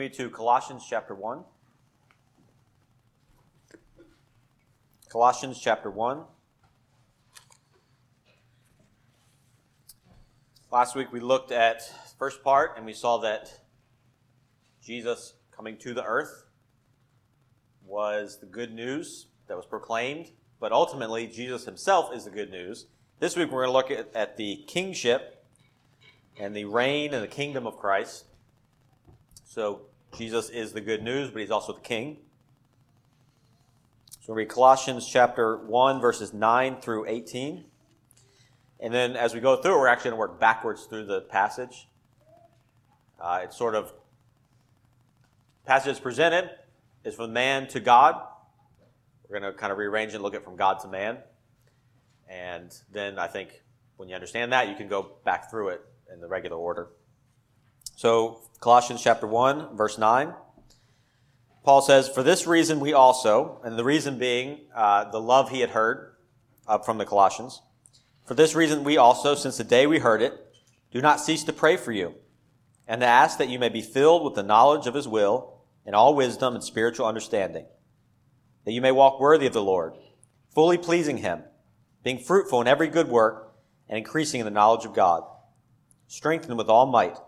me to Colossians chapter 1. Colossians chapter 1. Last week we looked at first part and we saw that Jesus coming to the earth was the good news that was proclaimed, but ultimately Jesus himself is the good news. This week we're going to look at, at the kingship and the reign and the kingdom of Christ. So Jesus is the good news, but he's also the king. So we read Colossians chapter 1, verses 9 through 18. And then as we go through it, we're actually going to work backwards through the passage. Uh, it's sort of, passage presented is from man to God. We're going to kind of rearrange and look at from God to man. And then I think when you understand that, you can go back through it in the regular order. So, Colossians chapter 1, verse 9. Paul says, For this reason we also, and the reason being uh, the love he had heard uh, from the Colossians, for this reason, we also, since the day we heard it, do not cease to pray for you, and to ask that you may be filled with the knowledge of his will in all wisdom and spiritual understanding, that you may walk worthy of the Lord, fully pleasing him, being fruitful in every good work, and increasing in the knowledge of God, strengthened with all might,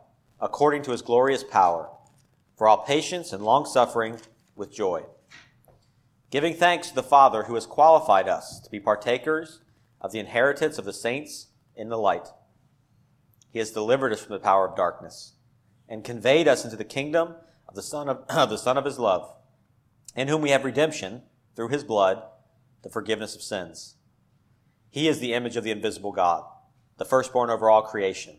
according to his glorious power, for all patience and long suffering with joy, giving thanks to the Father who has qualified us to be partakers of the inheritance of the saints in the light. He has delivered us from the power of darkness and conveyed us into the kingdom of the Son of, the Son of His love, in whom we have redemption through His blood, the forgiveness of sins. He is the image of the invisible God, the firstborn over all creation.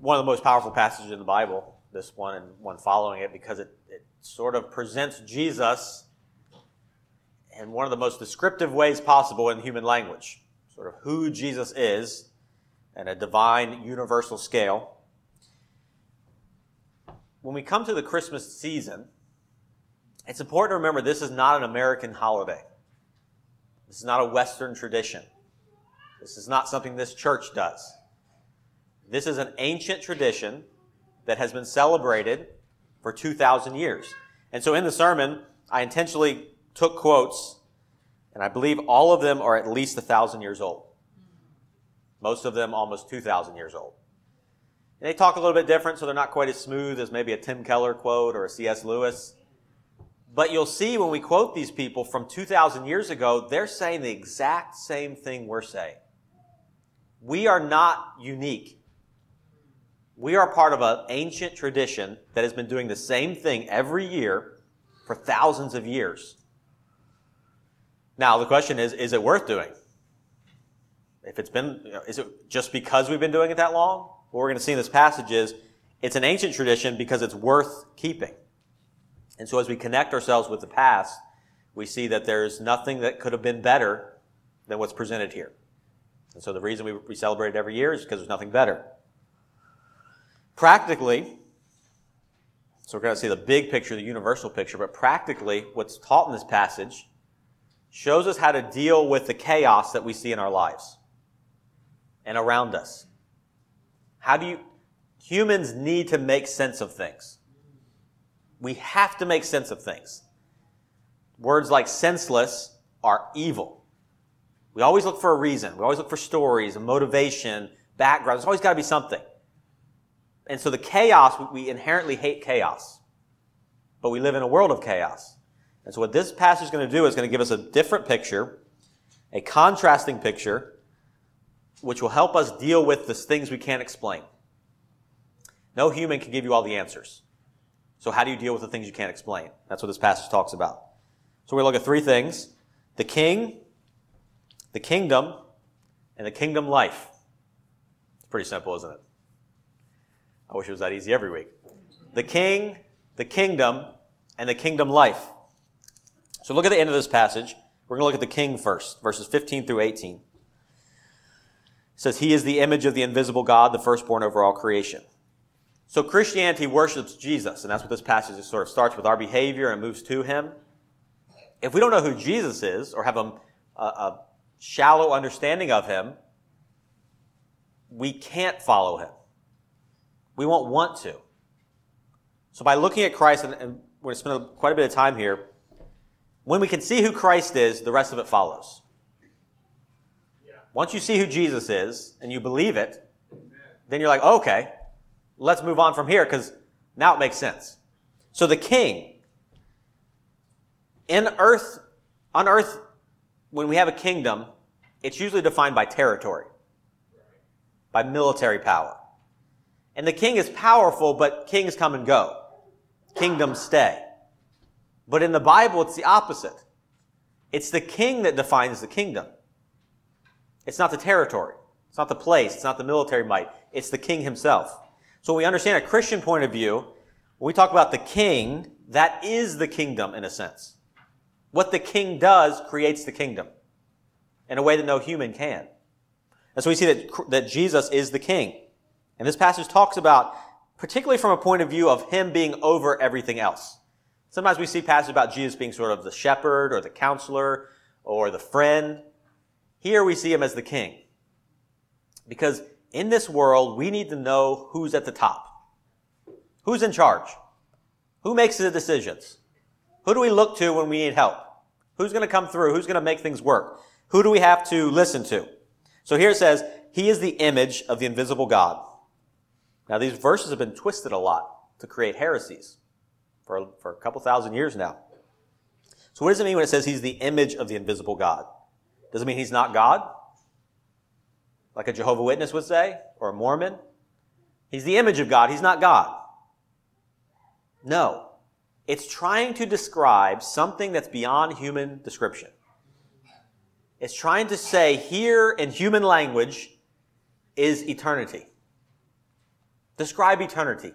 One of the most powerful passages in the Bible, this one and one following it, because it, it sort of presents Jesus in one of the most descriptive ways possible in human language sort of who Jesus is and a divine universal scale. When we come to the Christmas season, it's important to remember this is not an American holiday. This is not a Western tradition. This is not something this church does. This is an ancient tradition that has been celebrated for 2,000 years. And so in the sermon, I intentionally took quotes and I believe all of them are at least a thousand years old. Most of them almost 2,000 years old. And they talk a little bit different, so they're not quite as smooth as maybe a Tim Keller quote or a C.S. Lewis. But you'll see when we quote these people from 2,000 years ago, they're saying the exact same thing we're saying. We are not unique. We are part of an ancient tradition that has been doing the same thing every year for thousands of years. Now, the question is, is it worth doing? If it's been, you know, is it just because we've been doing it that long? What we're going to see in this passage is it's an ancient tradition because it's worth keeping. And so as we connect ourselves with the past, we see that there's nothing that could have been better than what's presented here. And so the reason we, we celebrate it every year is because there's nothing better. Practically, so we're going to see the big picture, the universal picture, but practically, what's taught in this passage shows us how to deal with the chaos that we see in our lives and around us. How do you, humans need to make sense of things. We have to make sense of things. Words like senseless are evil. We always look for a reason. We always look for stories and motivation, background. There's always got to be something. And so the chaos, we inherently hate chaos. But we live in a world of chaos. And so what this passage is going to do is going to give us a different picture, a contrasting picture, which will help us deal with the things we can't explain. No human can give you all the answers. So how do you deal with the things you can't explain? That's what this passage talks about. So we look at three things. The king, the kingdom, and the kingdom life. It's pretty simple, isn't it? I wish it was that easy every week. The king, the kingdom, and the kingdom life. So look at the end of this passage. We're going to look at the king first, verses 15 through 18. It says, He is the image of the invisible God, the firstborn over all creation. So Christianity worships Jesus, and that's what this passage sort of starts with our behavior and moves to him. If we don't know who Jesus is or have a, a, a shallow understanding of him, we can't follow him. We won't want to. So by looking at Christ, and, and we're going to spend quite a bit of time here, when we can see who Christ is, the rest of it follows. Yeah. Once you see who Jesus is and you believe it, Amen. then you're like, okay, let's move on from here because now it makes sense. So the king, in earth, on earth, when we have a kingdom, it's usually defined by territory, by military power. And the king is powerful, but kings come and go. Kingdoms stay. But in the Bible, it's the opposite. It's the king that defines the kingdom. It's not the territory. It's not the place. It's not the military might. It's the king himself. So we understand a Christian point of view, when we talk about the king, that is the kingdom in a sense. What the king does creates the kingdom in a way that no human can. And so we see that, that Jesus is the king. And this passage talks about, particularly from a point of view of him being over everything else. Sometimes we see passages about Jesus being sort of the shepherd or the counselor or the friend. Here we see him as the king. Because in this world, we need to know who's at the top. Who's in charge? Who makes the decisions? Who do we look to when we need help? Who's going to come through? Who's going to make things work? Who do we have to listen to? So here it says, He is the image of the invisible God. Now these verses have been twisted a lot to create heresies for, for a couple thousand years now. So what does it mean when it says He's the image of the invisible God? Does it mean He's not God? Like a Jehovah Witness would say, or a Mormon? He's the image of God. He's not God. No. It's trying to describe something that's beyond human description. It's trying to say here in human language is eternity. Describe eternity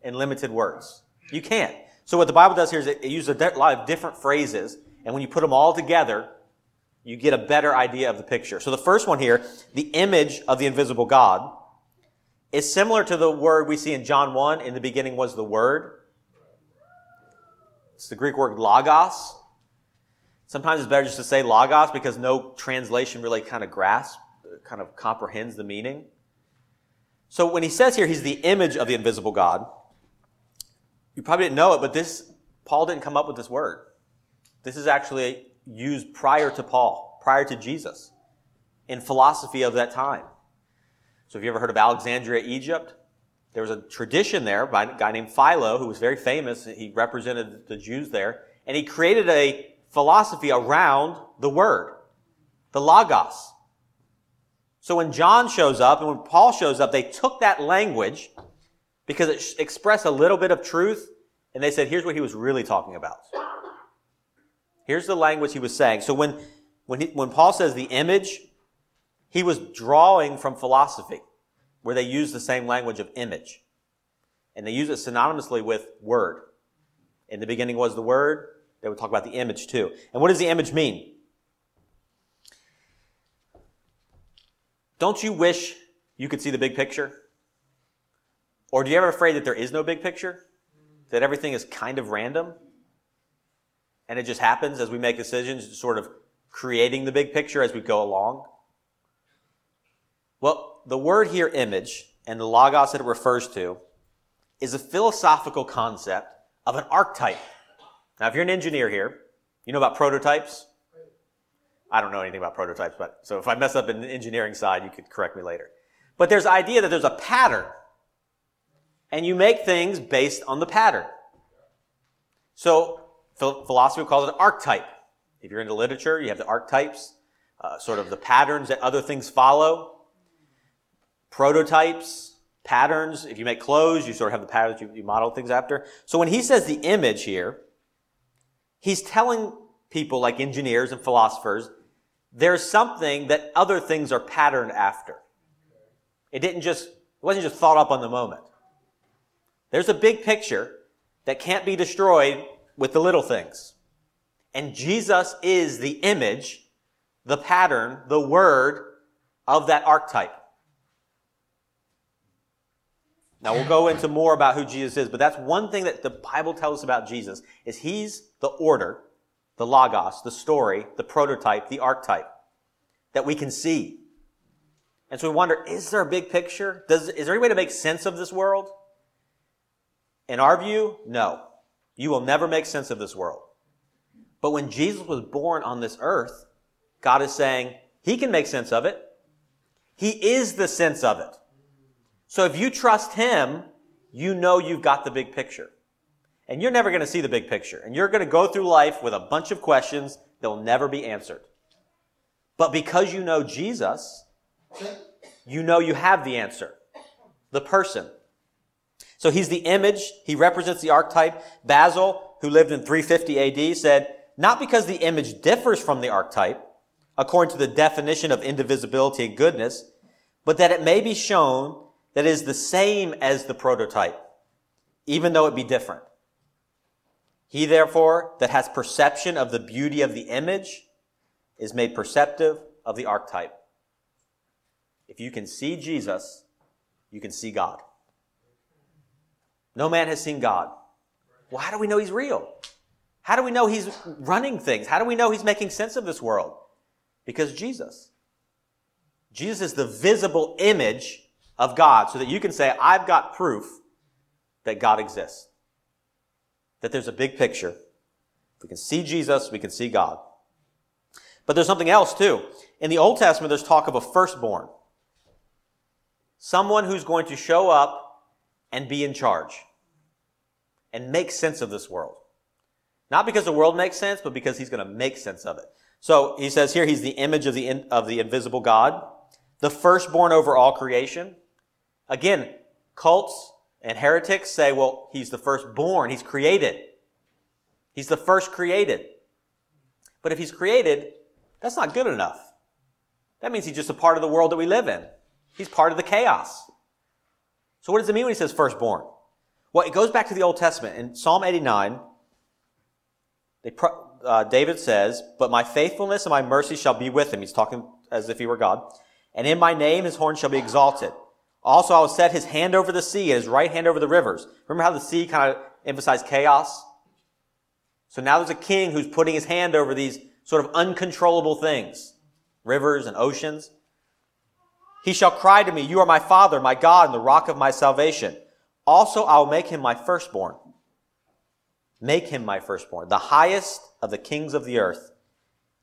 in limited words. You can't. So what the Bible does here is it uses a lot of different phrases, and when you put them all together, you get a better idea of the picture. So the first one here, the image of the invisible God, is similar to the word we see in John 1. In the beginning was the Word. It's the Greek word logos. Sometimes it's better just to say logos because no translation really kind of grasps, kind of comprehends the meaning. So when he says here he's the image of the invisible God, you probably didn't know it, but this, Paul didn't come up with this word. This is actually used prior to Paul, prior to Jesus, in philosophy of that time. So have you ever heard of Alexandria, Egypt? There was a tradition there by a guy named Philo who was very famous. He represented the Jews there. And he created a philosophy around the word, the logos. So when John shows up and when Paul shows up, they took that language because it expressed a little bit of truth and they said, here's what he was really talking about. Here's the language he was saying. So when, when, he, when Paul says the image, he was drawing from philosophy where they use the same language of image. And they use it synonymously with word. In the beginning was the word. They would talk about the image too. And what does the image mean? Don't you wish you could see the big picture? Or do you ever afraid that there is no big picture? That everything is kind of random? And it just happens as we make decisions, sort of creating the big picture as we go along? Well, the word here, image, and the logos that it refers to, is a philosophical concept of an archetype. Now, if you're an engineer here, you know about prototypes? I don't know anything about prototypes, but so if I mess up in the engineering side, you could correct me later. But there's the idea that there's a pattern, and you make things based on the pattern. So philosophy calls it archetype. If you're into literature, you have the archetypes, uh, sort of the patterns that other things follow prototypes, patterns. If you make clothes, you sort of have the patterns you, you model things after. So when he says the image here, he's telling people like engineers and philosophers, there's something that other things are patterned after. It didn't just, it wasn't just thought up on the moment. There's a big picture that can't be destroyed with the little things. And Jesus is the image, the pattern, the word of that archetype. Now we'll go into more about who Jesus is, but that's one thing that the Bible tells us about Jesus is he's the order, the logos, the story, the prototype, the archetype that we can see. And so we wonder, is there a big picture? Does, is there any way to make sense of this world? In our view, no. You will never make sense of this world. But when Jesus was born on this earth, God is saying, He can make sense of it. He is the sense of it. So if you trust Him, you know you've got the big picture. And you're never going to see the big picture. And you're going to go through life with a bunch of questions that will never be answered. But because you know Jesus, you know you have the answer. The person. So he's the image. He represents the archetype. Basil, who lived in 350 AD, said, not because the image differs from the archetype, according to the definition of indivisibility and goodness, but that it may be shown that it is the same as the prototype, even though it be different. He therefore that has perception of the beauty of the image is made perceptive of the archetype. If you can see Jesus, you can see God. No man has seen God. Well, how do we know he's real? How do we know he's running things? How do we know he's making sense of this world? Because Jesus. Jesus is the visible image of God so that you can say, I've got proof that God exists. That there's a big picture. If we can see Jesus, we can see God. But there's something else too. In the Old Testament, there's talk of a firstborn. Someone who's going to show up and be in charge and make sense of this world. Not because the world makes sense, but because he's going to make sense of it. So he says here, he's the image of the, in, of the invisible God, the firstborn over all creation. Again, cults and heretics say, well, he's the firstborn. He's created. He's the first created. But if he's created, that's not good enough. That means he's just a part of the world that we live in. He's part of the chaos. So what does it mean when he says firstborn? Well, it goes back to the Old Testament. In Psalm 89, uh, David says, But my faithfulness and my mercy shall be with him. He's talking as if he were God. And in my name his horn shall be exalted. Also, I will set his hand over the sea and his right hand over the rivers. Remember how the sea kind of emphasized chaos? So now there's a king who's putting his hand over these sort of uncontrollable things, rivers and oceans. He shall cry to me, You are my Father, my God, and the rock of my salvation. Also, I will make him my firstborn. Make him my firstborn, the highest of the kings of the earth.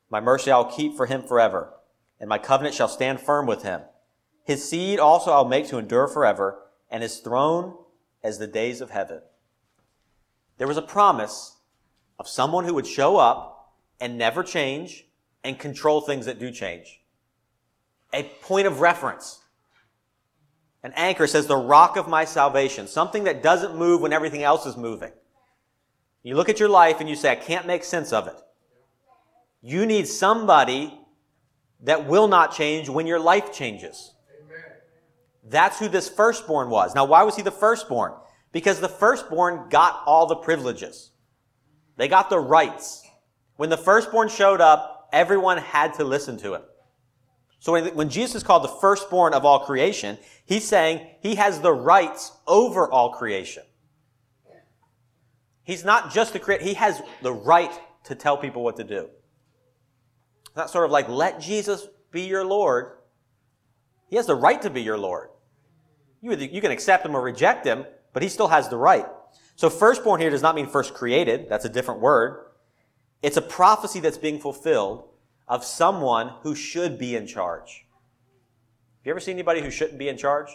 My mercy I will keep for him forever, and my covenant shall stand firm with him. His seed also I'll make to endure forever, and his throne as the days of heaven. There was a promise of someone who would show up and never change and control things that do change. A point of reference. An anchor says the rock of my salvation, something that doesn't move when everything else is moving. You look at your life and you say, I can't make sense of it. You need somebody that will not change when your life changes. That's who this firstborn was. Now, why was he the firstborn? Because the firstborn got all the privileges. They got the rights. When the firstborn showed up, everyone had to listen to him. So when, when Jesus is called the firstborn of all creation, he's saying he has the rights over all creation. He's not just the creator, he has the right to tell people what to do. It's not sort of like, let Jesus be your Lord. He has the right to be your Lord. You, you can accept him or reject him, but he still has the right. So firstborn here does not mean first created. That's a different word. It's a prophecy that's being fulfilled of someone who should be in charge. Have you ever seen anybody who shouldn't be in charge?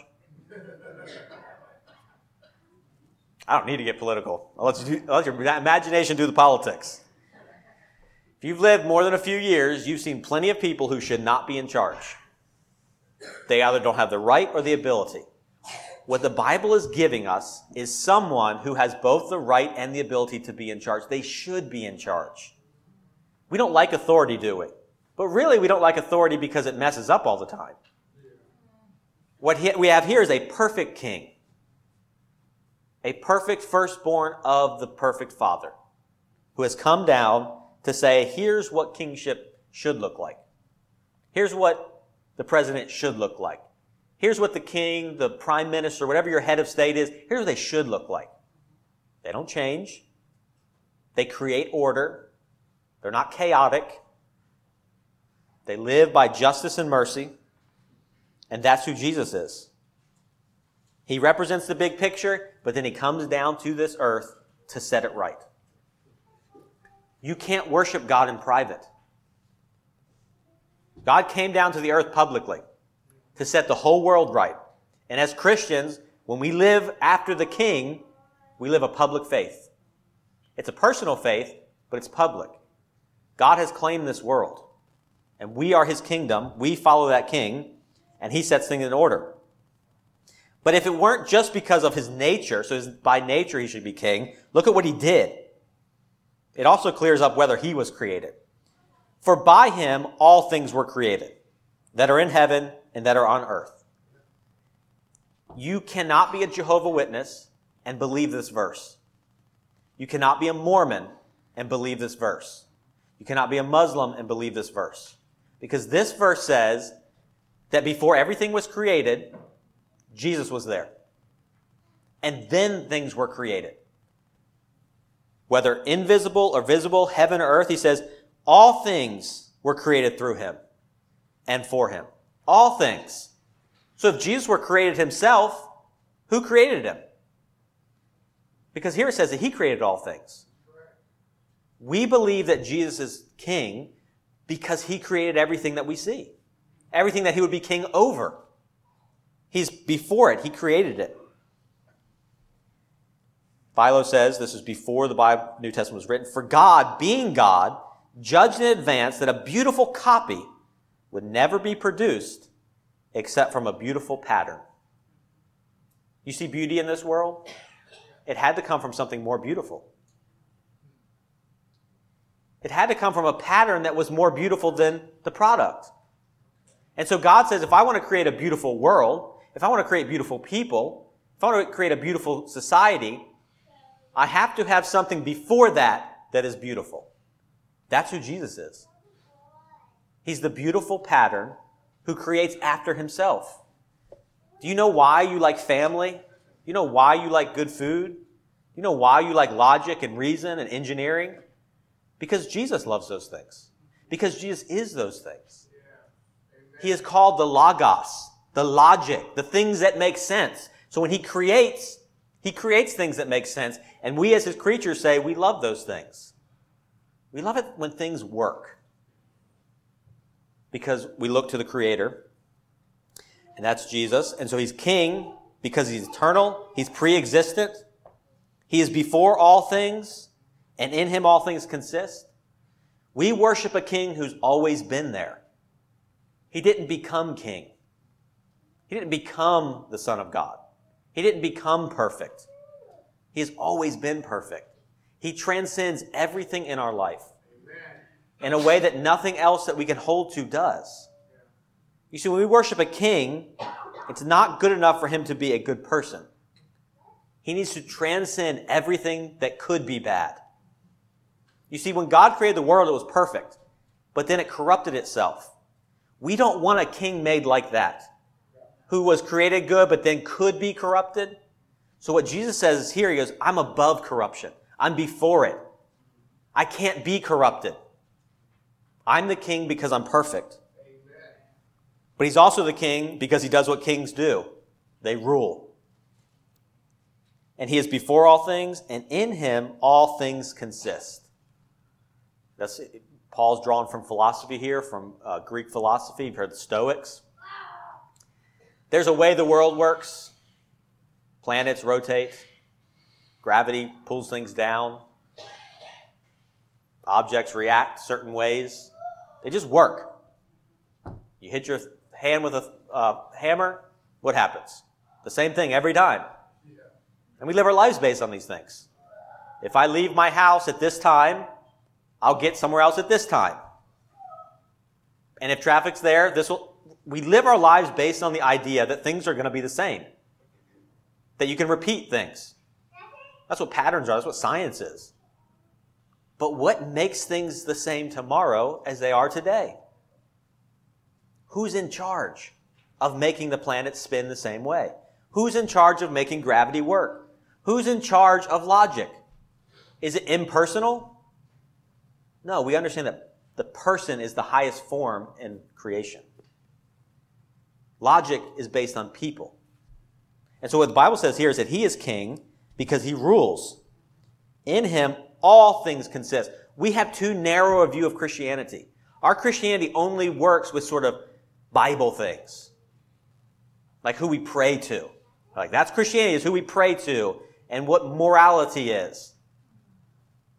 I don't need to get political. I'll let, you do, let your imagination do the politics. If you've lived more than a few years, you've seen plenty of people who should not be in charge. They either don't have the right or the ability. What the Bible is giving us is someone who has both the right and the ability to be in charge. They should be in charge. We don't like authority, do we? But really, we don't like authority because it messes up all the time. What we have here is a perfect king, a perfect firstborn of the perfect father. who has come down to say, here's what kingship should look like. Here's what the president should look like. Here's what the king, the prime minister, whatever your head of state is, here's what they should look like. They don't change. They create order. They're not chaotic. They live by justice and mercy. And that's who Jesus is. He represents the big picture, but then he comes down to this earth to set it right. You can't worship God in private. God came down to the earth publicly to set the whole world right. And as Christians, when we live after the King, we live a public faith. It's a personal faith, but it's public. God has claimed this world, and we are his kingdom. We follow that king, and he sets things in order. But if it weren't just because of his nature, so by nature he should be king, look at what he did. It also clears up whether he was created. For by him all things were created, that are in heaven and that are on earth. You cannot be a Jehovah Witness and believe this verse. You cannot be a Mormon and believe this verse. You cannot be a Muslim and believe this verse. Because this verse says that before everything was created, Jesus was there. And then things were created. Whether invisible or visible, heaven or earth, he says, all things were created through him and for him. All things. So if Jesus were created himself, who created him? Because here it says that he created all things. We believe that Jesus is king because he created everything that we see. Everything that he would be king over. He's before it. He created it. Philo says, this is before the Bible, New Testament was written, for God, being God, judged in advance that a beautiful copy would never be produced except from a beautiful pattern. You see beauty in this world? It had to come from something more beautiful. It had to come from a pattern that was more beautiful than the product. And so God says, if I want to create a beautiful world, if I want to create beautiful people, if I want to create a beautiful society, I have to have something before that that is beautiful. That's who Jesus is. He's the beautiful pattern who creates after himself. Do you know why you like family? You know why you like good food? You know why you like logic and reason and engineering? Because Jesus loves those things. Because Jesus is those things. He is called the Logos, the logic, the things that make sense. So when he creates, he creates things that make sense. And we as his creatures say, we love those things. We love it when things work. Because we look to the creator. And that's Jesus. And so he's king because he's eternal, he's pre-existent, he is before all things, and in him all things consist. We worship a king who's always been there. He didn't become king. He didn't become the son of God. He didn't become perfect. He has always been perfect. He transcends everything in our life in a way that nothing else that we can hold to does. You see, when we worship a king, it's not good enough for him to be a good person. He needs to transcend everything that could be bad. You see, when God created the world, it was perfect, but then it corrupted itself. We don't want a king made like that, who was created good, but then could be corrupted. So what Jesus says is here, he goes, I'm above corruption. I'm before it. I can't be corrupted. I'm the king because I'm perfect. But he's also the king because he does what kings do. They rule. And he is before all things, and in him all things consist. That's Paul's drawn from philosophy here, from uh, Greek philosophy. You've heard the Stoics. There's a way the world works. Planets rotate. Gravity pulls things down. Objects react certain ways. They just work. You hit your hand with a uh, hammer, what happens? The same thing every time. And we live our lives based on these things. If I leave my house at this time, I'll get somewhere else at this time. And if traffic's there, this will, we live our lives based on the idea that things are going to be the same. That you can repeat things. That's what patterns are. That's what science is. But what makes things the same tomorrow as they are today? Who's in charge of making the planet spin the same way? Who's in charge of making gravity work? Who's in charge of logic? Is it impersonal? No, we understand that the person is the highest form in creation. Logic is based on people. And so what the Bible says here is that he is king because he rules. In him, all things consist. We have too narrow a view of Christianity. Our Christianity only works with sort of Bible things. Like who we pray to. Like that's Christianity is who we pray to and what morality is.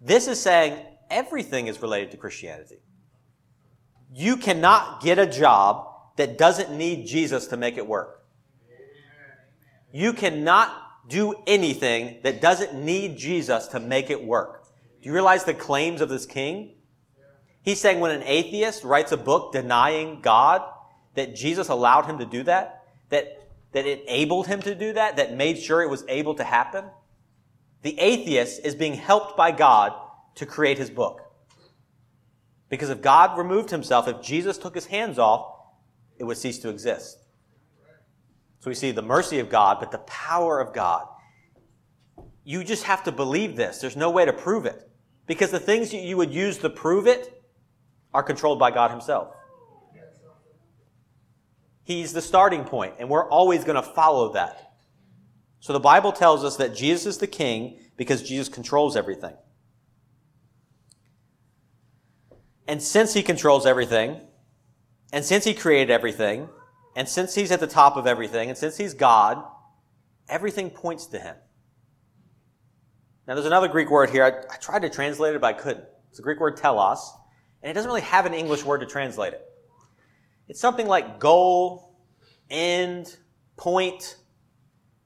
This is saying everything is related to Christianity. You cannot get a job that doesn't need Jesus to make it work. You cannot do anything that doesn't need Jesus to make it work. Do you realize the claims of this king? He's saying when an atheist writes a book denying God, that Jesus allowed him to do that, that, that enabled him to do that, that made sure it was able to happen. The atheist is being helped by God to create his book. Because if God removed himself, if Jesus took his hands off, it would cease to exist. So we see the mercy of God, but the power of God. You just have to believe this. There's no way to prove it. Because the things that you would use to prove it are controlled by God Himself. He's the starting point, and we're always going to follow that. So the Bible tells us that Jesus is the king because Jesus controls everything. And since he controls everything, and since he created everything, and since he's at the top of everything, and since he's God, everything points to him. Now, there's another Greek word here. I, I, tried to translate it, but I couldn't. It's a Greek word telos, and it doesn't really have an English word to translate it. It's something like goal, end, point.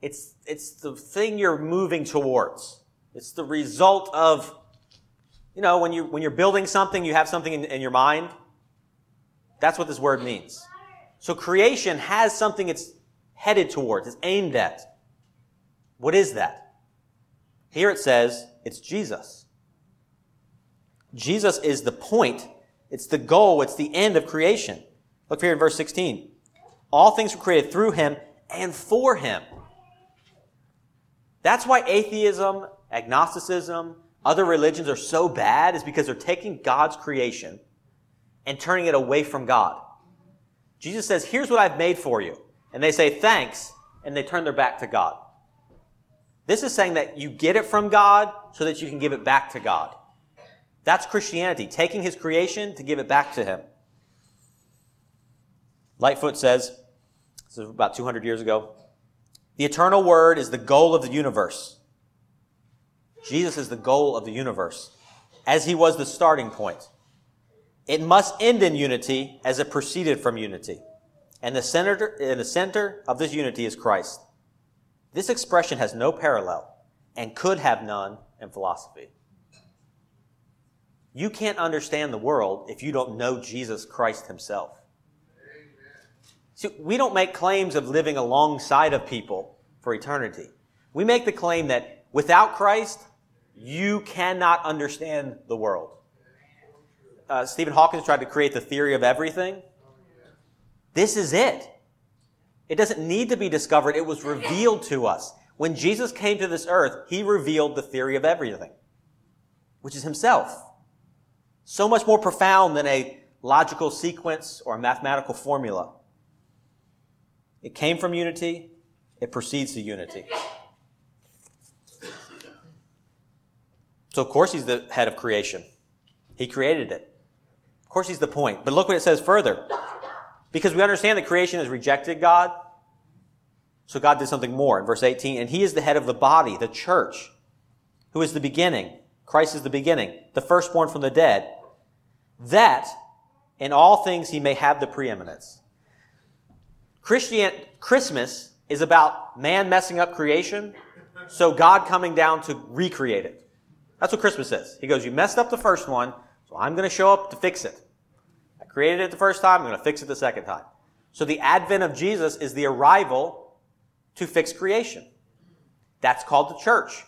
It's, it's the thing you're moving towards. It's the result of, you know, when, you, when you're building something, you have something in, in your mind. That's what this word means. So creation has something it's headed towards, it's aimed at. What is that? Here it says it's Jesus. Jesus is the point, it's the goal, it's the end of creation. Look here in verse 16. All things were created through him and for him. That's why atheism, agnosticism, other religions are so bad, is because they're taking God's creation and turning it away from God. Jesus says, Here's what I've made for you. And they say, Thanks, and they turn their back to God. This is saying that you get it from God so that you can give it back to God. That's Christianity, taking his creation to give it back to him. Lightfoot says, this is about 200 years ago, the eternal word is the goal of the universe. Jesus is the goal of the universe, as he was the starting point. It must end in unity as it proceeded from unity. And the center, and the center of this unity is Christ. This expression has no parallel and could have none in philosophy. You can't understand the world if you don't know Jesus Christ himself. See, we don't make claims of living alongside of people for eternity. We make the claim that without Christ, you cannot understand the world uh, Stephen Hawking tried to create the theory of everything. This is it. It doesn't need to be discovered. It was revealed to us. When Jesus came to this earth, he revealed the theory of everything, which is himself. So much more profound than a logical sequence or a mathematical formula. It came from unity. It proceeds to unity. So, of course, he's the head of creation. He created it Of course, he's the point. But look what it says further. Because we understand that creation has rejected God. So God did something more in verse 18. And he is the head of the body, the church, who is the beginning. Christ is the beginning, the firstborn from the dead. That in all things he may have the preeminence. Christian, Christmas is about man messing up creation, so God coming down to recreate it. That's what Christmas is. He goes, You messed up the first one, so I'm going to show up to fix it. Created it the first time, I'm going to fix it the second time. So the advent of Jesus is the arrival to fix creation. That's called the church.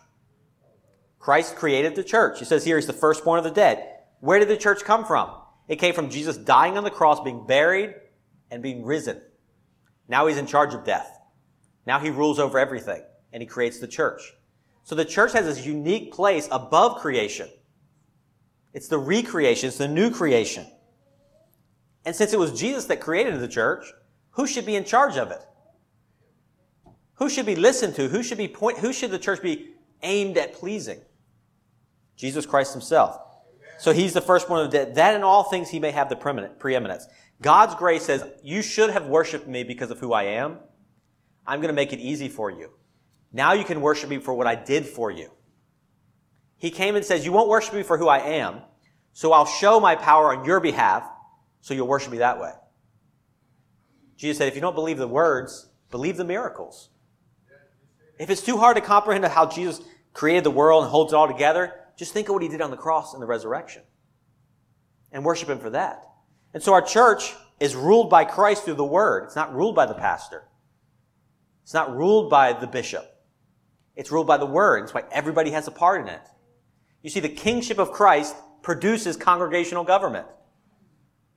Christ created the church. He says here he's the firstborn of the dead. Where did the church come from? It came from Jesus dying on the cross, being buried, and being risen. Now he's in charge of death. Now he rules over everything, and he creates the church. So the church has this unique place above creation. It's the recreation, it's the new creation. And since it was Jesus that created the church, who should be in charge of it? Who should be listened to? Who should be point, who should the church be aimed at pleasing? Jesus Christ himself. So he's the firstborn of the dead. That in all things he may have the preeminence. God's grace says, you should have worshiped me because of who I am. I'm going to make it easy for you. Now you can worship me for what I did for you. He came and says, you won't worship me for who I am, so I'll show my power on your behalf, so you'll worship me that way. Jesus said, if you don't believe the words, believe the miracles. If it's too hard to comprehend how Jesus created the world and holds it all together, just think of what he did on the cross and the resurrection and worship him for that. And so our church is ruled by Christ through the word. It's not ruled by the pastor. It's not ruled by the bishop. It's ruled by the word. That's why everybody has a part in it. You see, the kingship of Christ produces congregational government.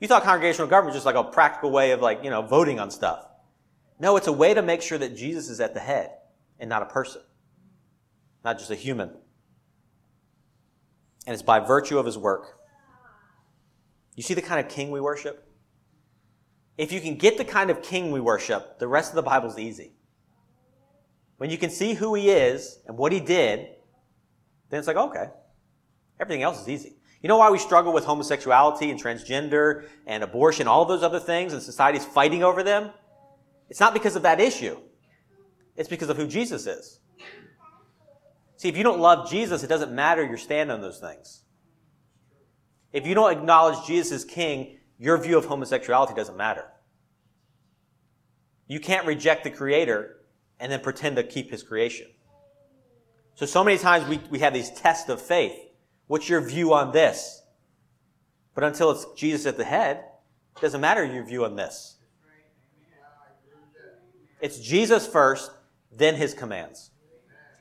You thought congregational government was just like a practical way of like, you know, voting on stuff. No, it's a way to make sure that Jesus is at the head and not a person, not just a human and it's by virtue of his work. You see the kind of king we worship? If you can get the kind of king we worship, the rest of the Bible is easy. When you can see who he is and what he did, then it's like, okay, everything else is easy. You know why we struggle with homosexuality and transgender and abortion, all those other things, and society's fighting over them? It's not because of that issue. It's because of who Jesus is. See, if you don't love Jesus, it doesn't matter your stand on those things. If you don't acknowledge Jesus as king, your view of homosexuality doesn't matter. You can't reject the creator and then pretend to keep his creation. So, so many times we, we have these tests of faith. What's your view on this? But until it's Jesus at the head, it doesn't matter your view on this. It's Jesus first, then his commands.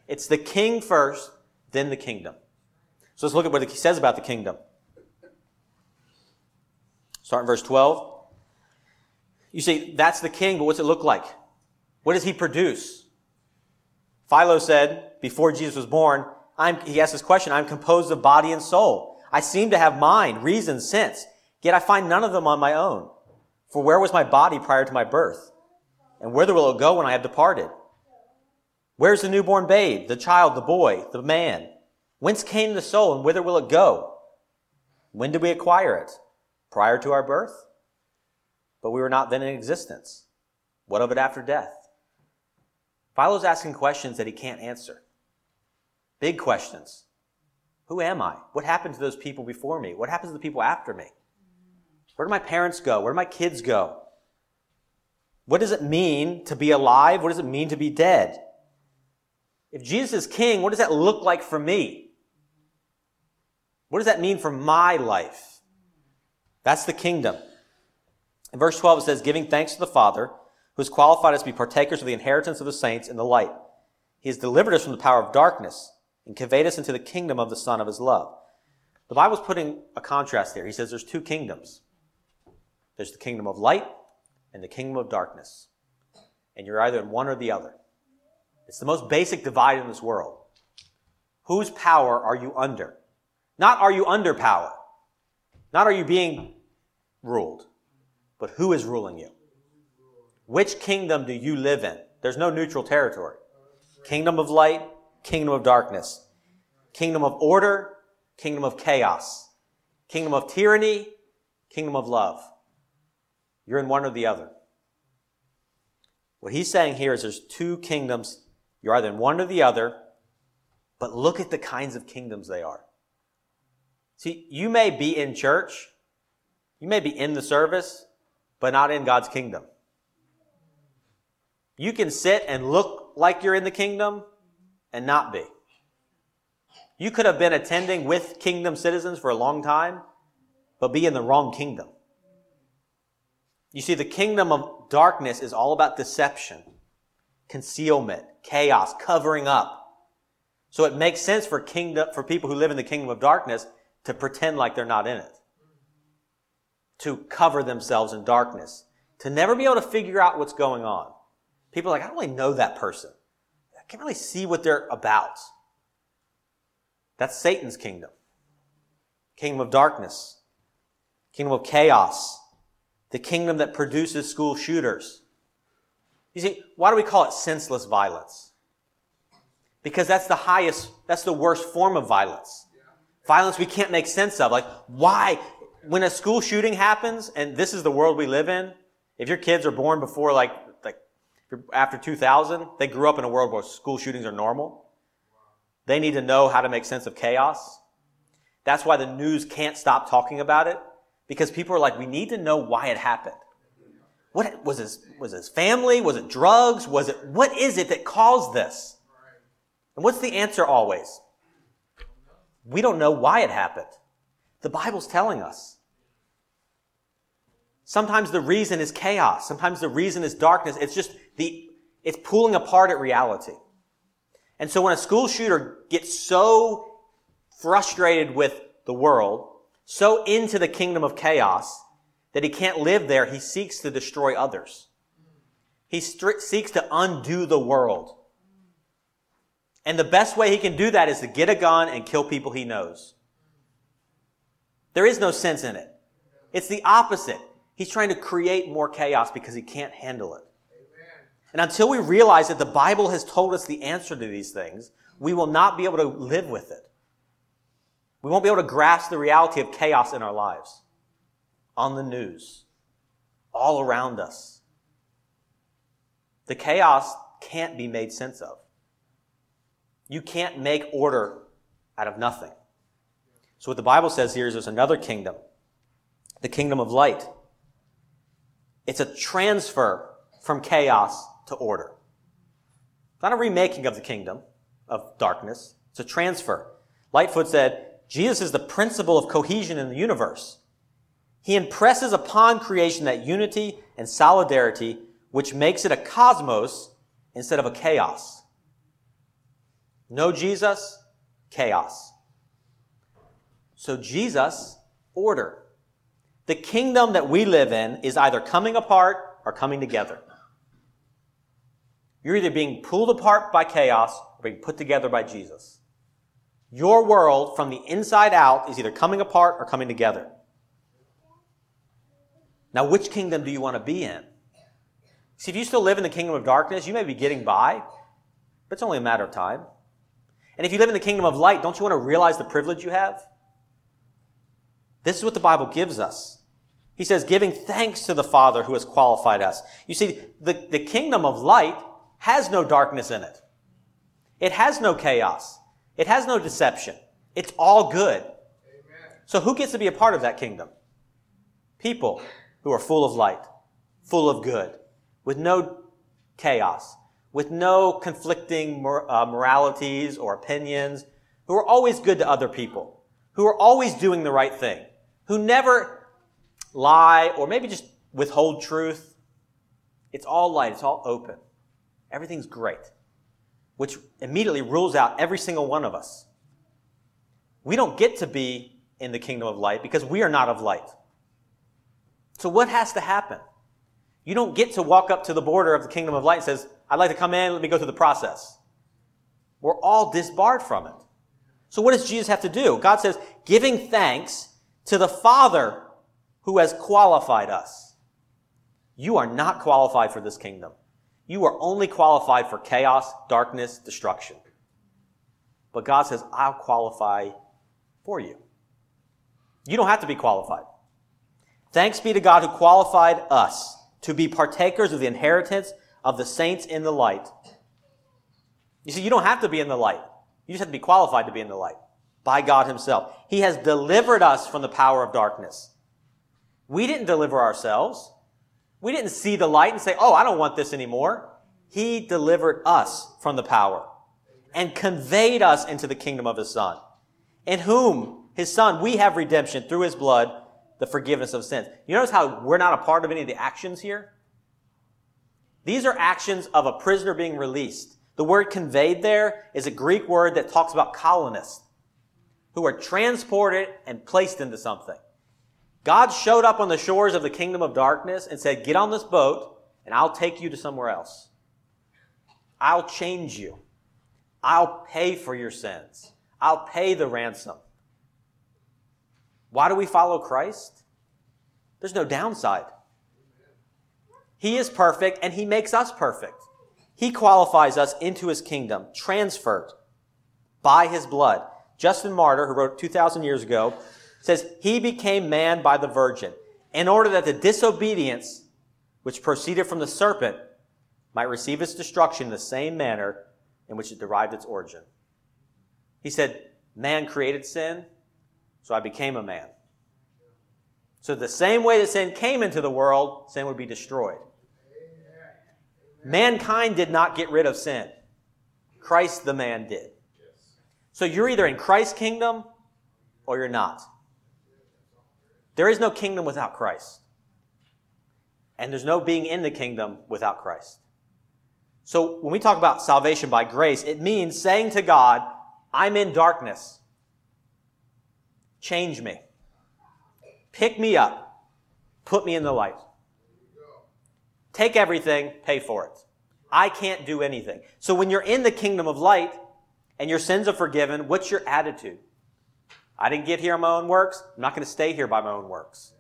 It's the king first, then the kingdom. So let's look at what he says about the kingdom. Start in verse 12. You see, that's the king, but what's it look like? What does he produce? Philo said, before Jesus was born, I'm, he asks this question, I'm composed of body and soul. I seem to have mind, reason, sense, yet I find none of them on my own. For where was my body prior to my birth? And whither will it go when I have departed? Where's the newborn babe, the child, the boy, the man? Whence came the soul and whither will it go? When did we acquire it? Prior to our birth? But we were not then in existence. What of it after death? Philo's asking questions that he can't answer. Big questions. Who am I? What happened to those people before me? What happens to the people after me? Where do my parents go? Where do my kids go? What does it mean to be alive? What does it mean to be dead? If Jesus is king, what does that look like for me? What does that mean for my life? That's the kingdom. In verse 12, it says, giving thanks to the Father, who has qualified us to be partakers of the inheritance of the saints in the light. He has delivered us from the power of darkness and conveyed us into the kingdom of the Son of his love. The Bible's putting a contrast there. He says there's two kingdoms. There's the kingdom of light and the kingdom of darkness. And you're either in one or the other. It's the most basic divide in this world. Whose power are you under? Not are you under power. Not are you being ruled, but who is ruling you? Which kingdom do you live in? There's no neutral territory. Kingdom of light, kingdom of darkness. Kingdom of order, kingdom of chaos. Kingdom of tyranny, kingdom of love. You're in one or the other. What he's saying here is there's two kingdoms you're either in one or the other, but look at the kinds of kingdoms they are. See, you may be in church, you may be in the service, but not in God's kingdom. You can sit and look like you're in the kingdom and not be. You could have been attending with kingdom citizens for a long time, but be in the wrong kingdom. You see, the kingdom of darkness is all about deception, concealment, chaos, covering up. So it makes sense for kingdom, for people who live in the kingdom of darkness to pretend like they're not in it. To cover themselves in darkness. To never be able to figure out what's going on. People are like, I don't really know that person. Can't really see what they're about. That's Satan's kingdom. Kingdom of darkness. Kingdom of chaos. The kingdom that produces school shooters. You see, why do we call it senseless violence? Because that's the highest, that's the worst form of violence. Violence we can't make sense of. Like, why? When a school shooting happens, and this is the world we live in, if your kids are born before like after 2000, they grew up in a world where school shootings are normal. They need to know how to make sense of chaos. That's why the news can't stop talking about it because people are like, we need to know why it happened. What was his, was his family? Was it drugs? Was it, what is it that caused this? And what's the answer always? We don't know why it happened. The Bible's telling us. Sometimes the reason is chaos. Sometimes the reason is darkness. It's just the, it's pulling apart at reality. And so when a school shooter gets so frustrated with the world, so into the kingdom of chaos, that he can't live there, he seeks to destroy others. He seeks to undo the world. And the best way he can do that is to get a gun and kill people he knows. There is no sense in it. It's the opposite. He's trying to create more chaos because he can't handle it. And until we realize that the Bible has told us the answer to these things, we will not be able to live with it. We won't be able to grasp the reality of chaos in our lives, on the news, all around us. The chaos can't be made sense of. You can't make order out of nothing. So, what the Bible says here is there's another kingdom, the kingdom of light. It's a transfer from chaos to order. It's not a remaking of the kingdom of darkness, it's a transfer. Lightfoot said, Jesus is the principle of cohesion in the universe. He impresses upon creation that unity and solidarity which makes it a cosmos instead of a chaos. No Jesus, chaos. So Jesus, order. The kingdom that we live in is either coming apart or coming together. You're either being pulled apart by chaos or being put together by Jesus. Your world from the inside out is either coming apart or coming together. Now, which kingdom do you want to be in? See, if you still live in the kingdom of darkness, you may be getting by, but it's only a matter of time. And if you live in the kingdom of light, don't you want to realize the privilege you have? This is what the Bible gives us. He says, giving thanks to the Father who has qualified us. You see, the, the kingdom of light has no darkness in it. It has no chaos. It has no deception. It's all good. Amen. So who gets to be a part of that kingdom? People who are full of light, full of good, with no chaos, with no conflicting mor- uh, moralities or opinions, who are always good to other people, who are always doing the right thing, who never lie or maybe just withhold truth. It's all light. It's all open. Everything's great, which immediately rules out every single one of us. We don't get to be in the kingdom of light because we are not of light. So what has to happen? You don't get to walk up to the border of the kingdom of light and says, I'd like to come in, let me go through the process. We're all disbarred from it. So what does Jesus have to do? God says, giving thanks to the Father who has qualified us. You are not qualified for this kingdom. You are only qualified for chaos, darkness, destruction. But God says, I'll qualify for you. You don't have to be qualified. Thanks be to God who qualified us to be partakers of the inheritance of the saints in the light. You see, you don't have to be in the light. You just have to be qualified to be in the light by God Himself. He has delivered us from the power of darkness. We didn't deliver ourselves. We didn't see the light and say, oh, I don't want this anymore. He delivered us from the power and conveyed us into the kingdom of his son, in whom his son we have redemption through his blood, the forgiveness of sins. You notice how we're not a part of any of the actions here? These are actions of a prisoner being released. The word conveyed there is a Greek word that talks about colonists who are transported and placed into something. God showed up on the shores of the kingdom of darkness and said, Get on this boat and I'll take you to somewhere else. I'll change you. I'll pay for your sins. I'll pay the ransom. Why do we follow Christ? There's no downside. He is perfect and he makes us perfect. He qualifies us into his kingdom, transferred by his blood. Justin Martyr, who wrote 2,000 years ago, says, He became man by the virgin in order that the disobedience which proceeded from the serpent might receive its destruction in the same manner in which it derived its origin. He said, Man created sin, so I became a man. So the same way that sin came into the world, sin would be destroyed. Mankind did not get rid of sin. Christ the man did. So you're either in Christ's kingdom or you're not. There is no kingdom without Christ. And there's no being in the kingdom without Christ. So when we talk about salvation by grace, it means saying to God, I'm in darkness. Change me. Pick me up. Put me in the light. Take everything, pay for it. I can't do anything. So when you're in the kingdom of light and your sins are forgiven, what's your attitude? I didn't get here on my own works. I'm not going to stay here by my own works.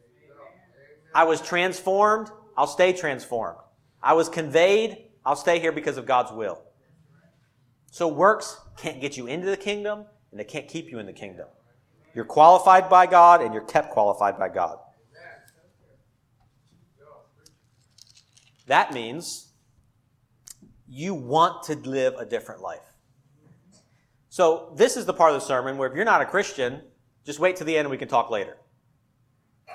I was transformed. I'll stay transformed. I was conveyed. I'll stay here because of God's will. So works can't get you into the kingdom and they can't keep you in the kingdom. You're qualified by God and you're kept qualified by God. That means you want to live a different life. So, this is the part of the sermon where if you're not a Christian, just wait to the end and we can talk later.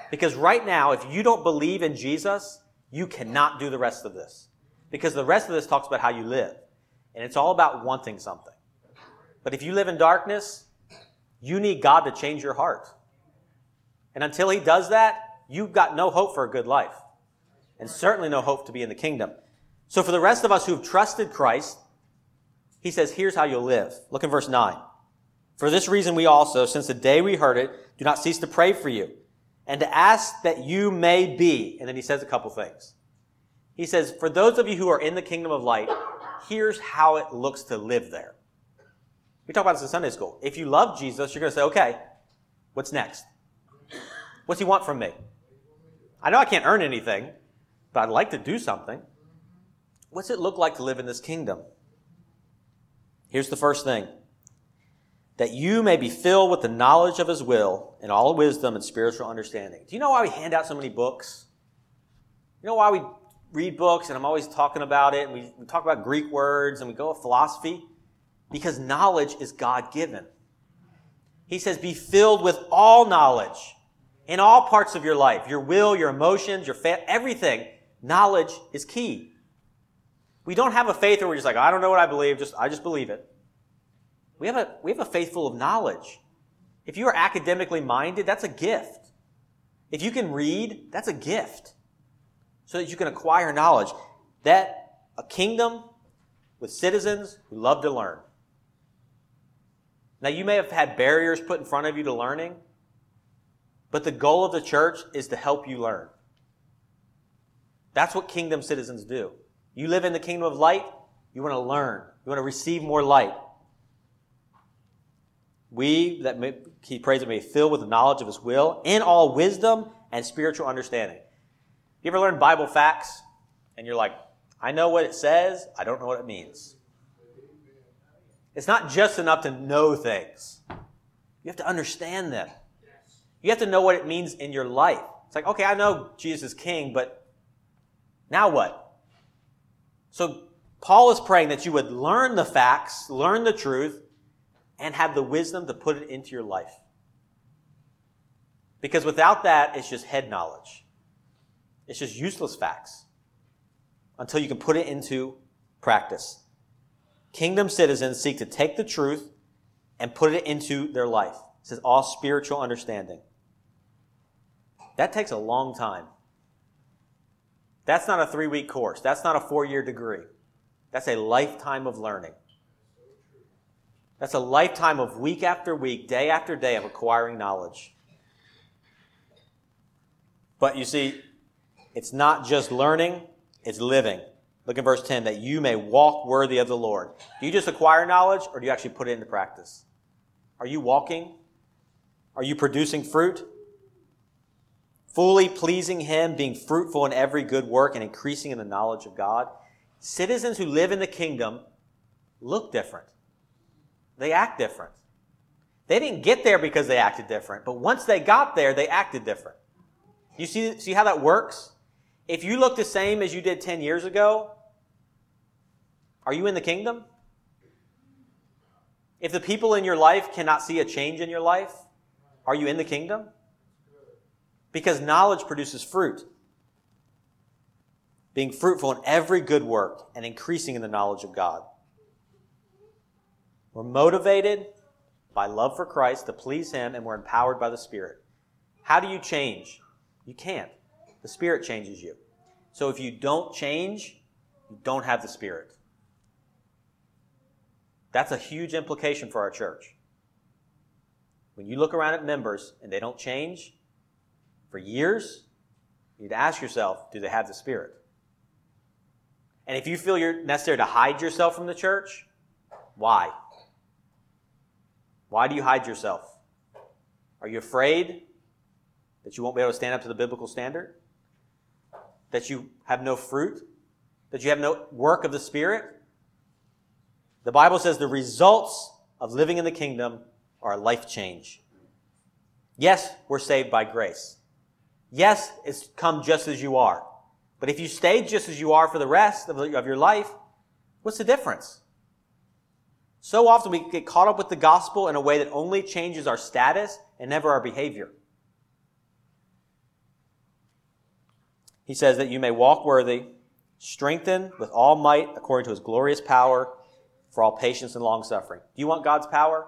Because right now, if you don't believe in Jesus, you cannot do the rest of this. Because the rest of this talks about how you live. And it's all about wanting something. But if you live in darkness, you need God to change your heart. And until He does that, you've got no hope for a good life and certainly no hope to be in the kingdom. So for the rest of us who've trusted Christ, he says, here's how you'll live. Look in verse 9. For this reason we also, since the day we heard it, do not cease to pray for you and to ask that you may be. And then he says a couple things. He says, for those of you who are in the kingdom of light, here's how it looks to live there. We talk about this in Sunday school. If you love Jesus, you're going to say, okay, what's next? What's he want from me? I know I can't earn anything but I'd like to do something. What's it look like to live in this kingdom? Here's the first thing that you may be filled with the knowledge of his will and all wisdom and spiritual understanding. Do you know why we hand out so many books? You know why we read books and I'm always talking about it and we, we talk about Greek words and we go with philosophy? Because knowledge is God given. He says, be filled with all knowledge in all parts of your life, your will, your emotions, your fa- everything knowledge is key. We don't have a faith where we're just like, I don't know what I believe, just I just believe it. We have a we have a faith full of knowledge. If you are academically minded, that's a gift. If you can read, that's a gift. So that you can acquire knowledge. That a kingdom with citizens who love to learn. Now you may have had barriers put in front of you to learning, but the goal of the church is to help you learn. That's what kingdom citizens do. You live in the kingdom of light, you want to learn. You want to receive more light. We, that may, he prays that may be filled with the knowledge of his will in all wisdom and spiritual understanding. You ever learn Bible facts and you're like, I know what it says, I don't know what it means. It's not just enough to know things. You have to understand them. You have to know what it means in your life. It's like, okay, I know Jesus is king, but now what? So Paul is praying that you would learn the facts, learn the truth, and have the wisdom to put it into your life. Because without that, it's just head knowledge. It's just useless facts until you can put it into practice. Kingdom citizens seek to take the truth and put it into their life. It says all spiritual understanding. That takes a long time. That's not a three week course. That's not a four year degree. That's a lifetime of learning. That's a lifetime of week after week, day after day of acquiring knowledge. But you see, it's not just learning, it's living. Look at verse 10 that you may walk worthy of the Lord. Do you just acquire knowledge or do you actually put it into practice? Are you walking? Are you producing fruit? Fully pleasing Him, being fruitful in every good work and increasing in the knowledge of God? Citizens who live in the kingdom look different. They act different. They didn't get there because they acted different, but once they got there, they acted different. You see, see how that works? If you look the same as you did 10 years ago, are you in the kingdom? If the people in your life cannot see a change in your life, are you in the kingdom? Because knowledge produces fruit. Being fruitful in every good work and increasing in the knowledge of God. We're motivated by love for Christ to please Him, and we're empowered by the Spirit. How do you change? You can't. The Spirit changes you. So if you don't change, you don't have the Spirit. That's a huge implication for our church. When you look around at members and they don't change for years, you need to ask yourself, do they have the Spirit? And if you feel you're necessary to hide yourself from the church, why? Why do you hide yourself? Are you afraid that you won't be able to stand up to the biblical standard? That you have no fruit? That you have no work of the Spirit? The Bible says the results of living in the kingdom are a life change. Yes, we're saved by grace. Yes, it's come just as you are. But if you stay just as you are for the rest of, your life, what's the difference? So often we get caught up with the gospel in a way that only changes our status and never our behavior. He says that you may walk worthy, strengthened with all might according to his glorious power for all patience and long suffering. Do you want God's power?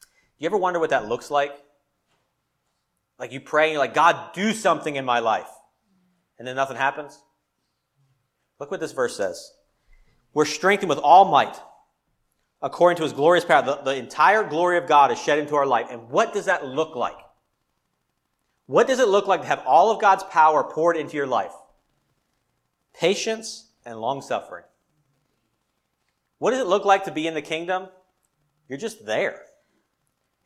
Do you ever wonder what that looks like? Like you pray and you're like, God, do something in my life. And then nothing happens? Look what this verse says. We're strengthened with all might according to his glorious power. The, the entire glory of God is shed into our life. And what does that look like? What does it look like to have all of God's power poured into your life? Patience and long suffering. What does it look like to be in the kingdom? You're just there.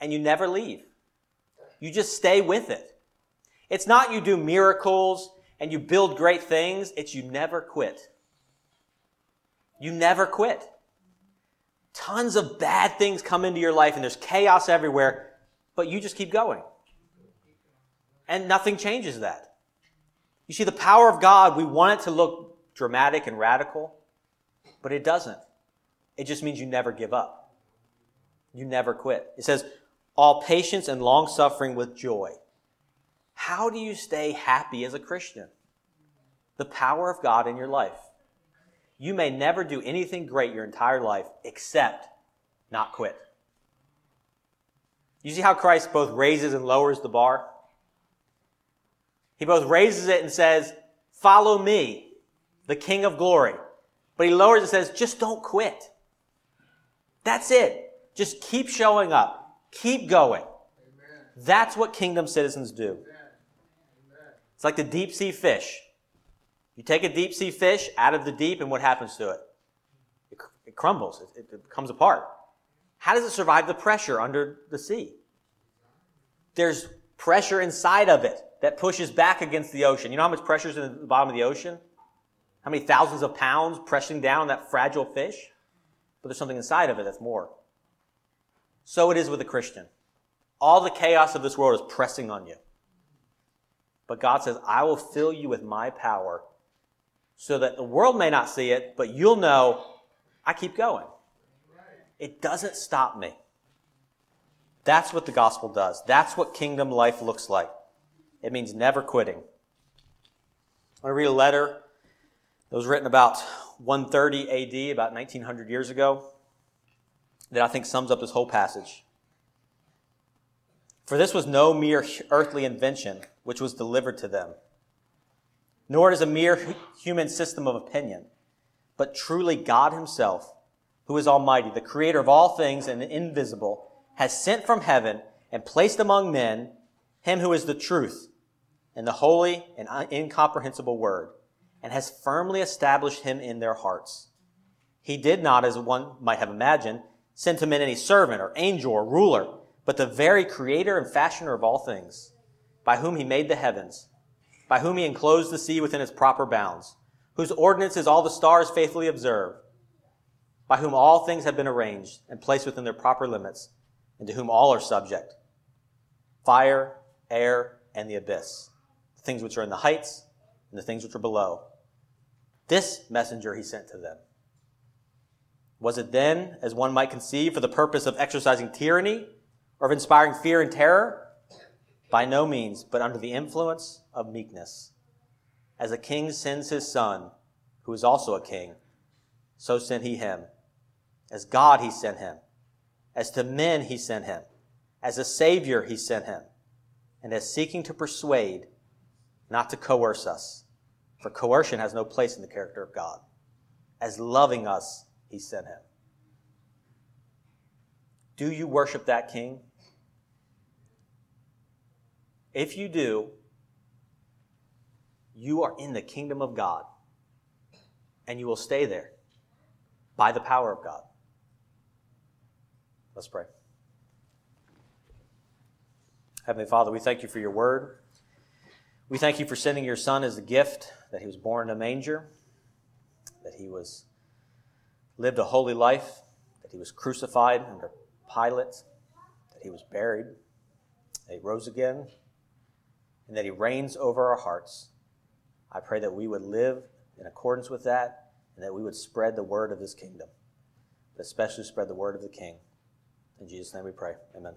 And you never leave. You just stay with it. It's not you do miracles and you build great things. It's you never quit. You never quit. Tons of bad things come into your life and there's chaos everywhere, but you just keep going. And nothing changes that. You see, the power of God, we want it to look dramatic and radical, but it doesn't. It just means you never give up. You never quit. It says, all patience and long suffering with joy. How do you stay happy as a Christian? The power of God in your life. You may never do anything great your entire life except not quit. You see how Christ both raises and lowers the bar? He both raises it and says, Follow me, the King of glory. But he lowers it and says, Just don't quit. That's it. Just keep showing up. Keep going. Amen. That's what kingdom citizens do. Amen. It's like the deep sea fish. You take a deep sea fish out of the deep, and what happens to it? It, it crumbles, it, it comes apart. How does it survive the pressure under the sea? There's pressure inside of it that pushes back against the ocean. You know how much pressure is in the bottom of the ocean? How many thousands of pounds pressing down on that fragile fish? But there's something inside of it that's more. So it is with a Christian. All the chaos of this world is pressing on you. But God says, I will fill you with my power so that the world may not see it, but you'll know I keep going. It doesn't stop me. That's what the gospel does. That's what kingdom life looks like. It means never quitting. I read a letter that was written about 130 AD, about 1900 years ago, that I think sums up this whole passage. For this was no mere earthly invention which was delivered to them, nor is a mere human system of opinion, but truly God Himself, who is Almighty, the Creator of all things and invisible, has sent from heaven and placed among men Him who is the truth and the holy and incomprehensible Word, and has firmly established Him in their hearts. He did not, as one might have imagined, send to men any servant or angel or ruler, but the very Creator and Fashioner of all things, by whom He made the heavens, by whom He enclosed the sea within its proper bounds whose ordinances all the stars faithfully observe, by whom all things have been arranged and placed within their proper limits, and to whom all are subject fire, air, and the abyss, the things which are in the heights and the things which are below. This messenger he sent to them. Was it then, as one might conceive, for the purpose of exercising tyranny or of inspiring fear and terror? By no means, but under the influence of meekness as a king sends his son, who is also a king, so sent he him. As God, he sent him. As to men, he sent him. As a savior, he sent him. And as seeking to persuade, not to coerce us. For coercion has no place in the character of God. As loving us, he sent him. Do you worship that king? If you do, you are in the kingdom of God. And you will stay there by the power of God. Let's pray. Heavenly Father, we thank you for your word. We thank you for sending your Son as a gift, that he was born in a manger, that he was lived a holy life, that he was crucified under Pilate, that he was buried, that he rose again, and that he reigns over our hearts. I pray that we would live in accordance with that and that we would spread the word of his kingdom, but especially spread the word of the King. In Jesus' name we pray. Amen.